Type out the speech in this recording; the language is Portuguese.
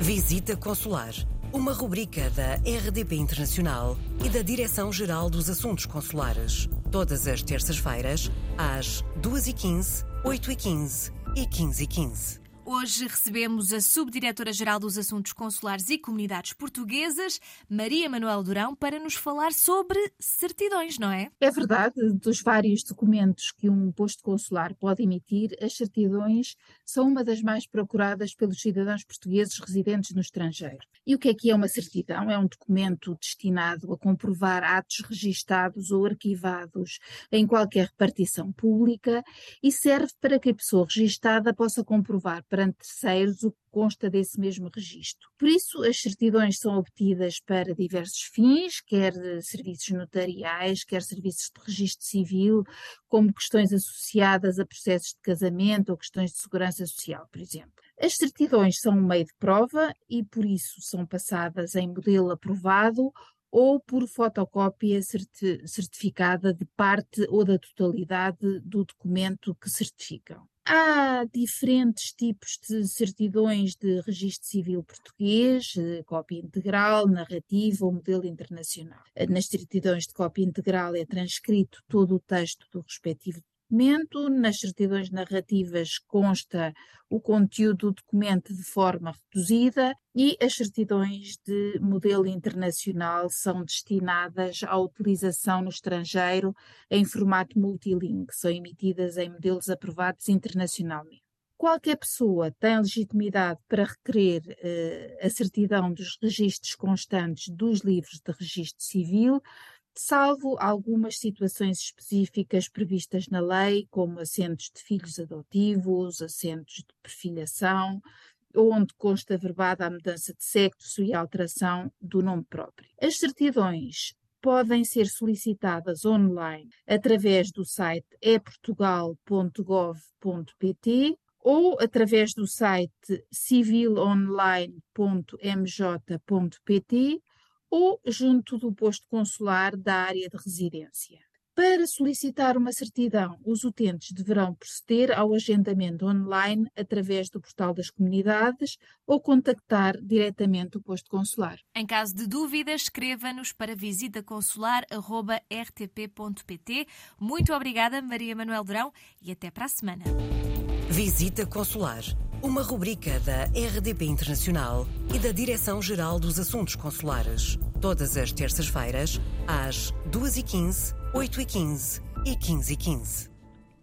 Visita Consular, uma rubrica da RDP Internacional e da Direção-Geral dos Assuntos Consulares. Todas as terças-feiras, às 2h15, 8h15 e 15h15. Hoje recebemos a Subdiretora-Geral dos Assuntos Consulares e Comunidades Portuguesas, Maria Manuel Durão, para nos falar sobre certidões, não é? É verdade, dos vários documentos que um posto consular pode emitir, as certidões são uma das mais procuradas pelos cidadãos portugueses residentes no estrangeiro. E o que é que é uma certidão? É um documento destinado a comprovar atos registados ou arquivados em qualquer repartição pública e serve para que a pessoa registada possa comprovar perante terceiros o que consta desse mesmo registro. Por isso, as certidões são obtidas para diversos fins, quer serviços notariais, quer serviços de registro civil, como questões associadas a processos de casamento ou questões de segurança social, por exemplo. As certidões são um meio de prova e, por isso, são passadas em modelo aprovado ou por fotocópia certificada de parte ou da totalidade do documento que certificam. Há diferentes tipos de certidões de registro civil português, eh, cópia integral, narrativa ou modelo internacional. Nas certidões de cópia integral é transcrito todo o texto do respectivo documento, nas certidões narrativas consta o conteúdo do documento de forma reduzida e as certidões de modelo internacional são destinadas à utilização no estrangeiro em formato multilingue, são emitidas em modelos aprovados internacionalmente. Qualquer pessoa tem legitimidade para requerer eh, a certidão dos registros constantes dos livros de registro civil, salvo algumas situações específicas previstas na lei, como assentos de filhos adotivos, assentos de perfilhação, onde consta verbada a mudança de sexo e a alteração do nome próprio. As certidões podem ser solicitadas online através do site eportugal.gov.pt ou através do site civilonline.mj.pt ou junto do posto consular da área de residência. Para solicitar uma certidão, os utentes deverão proceder ao agendamento online através do portal das comunidades ou contactar diretamente o posto consular. Em caso de dúvidas, escreva-nos para visitaconsular.rtp.pt. Muito obrigada, Maria Manuel Durão, e até para a semana. Visita Consular uma rubrica da RDP Internacional e da Direção-Geral dos Assuntos Consulares. Todas as terças-feiras, às 2h15, 8h15 e 15h15.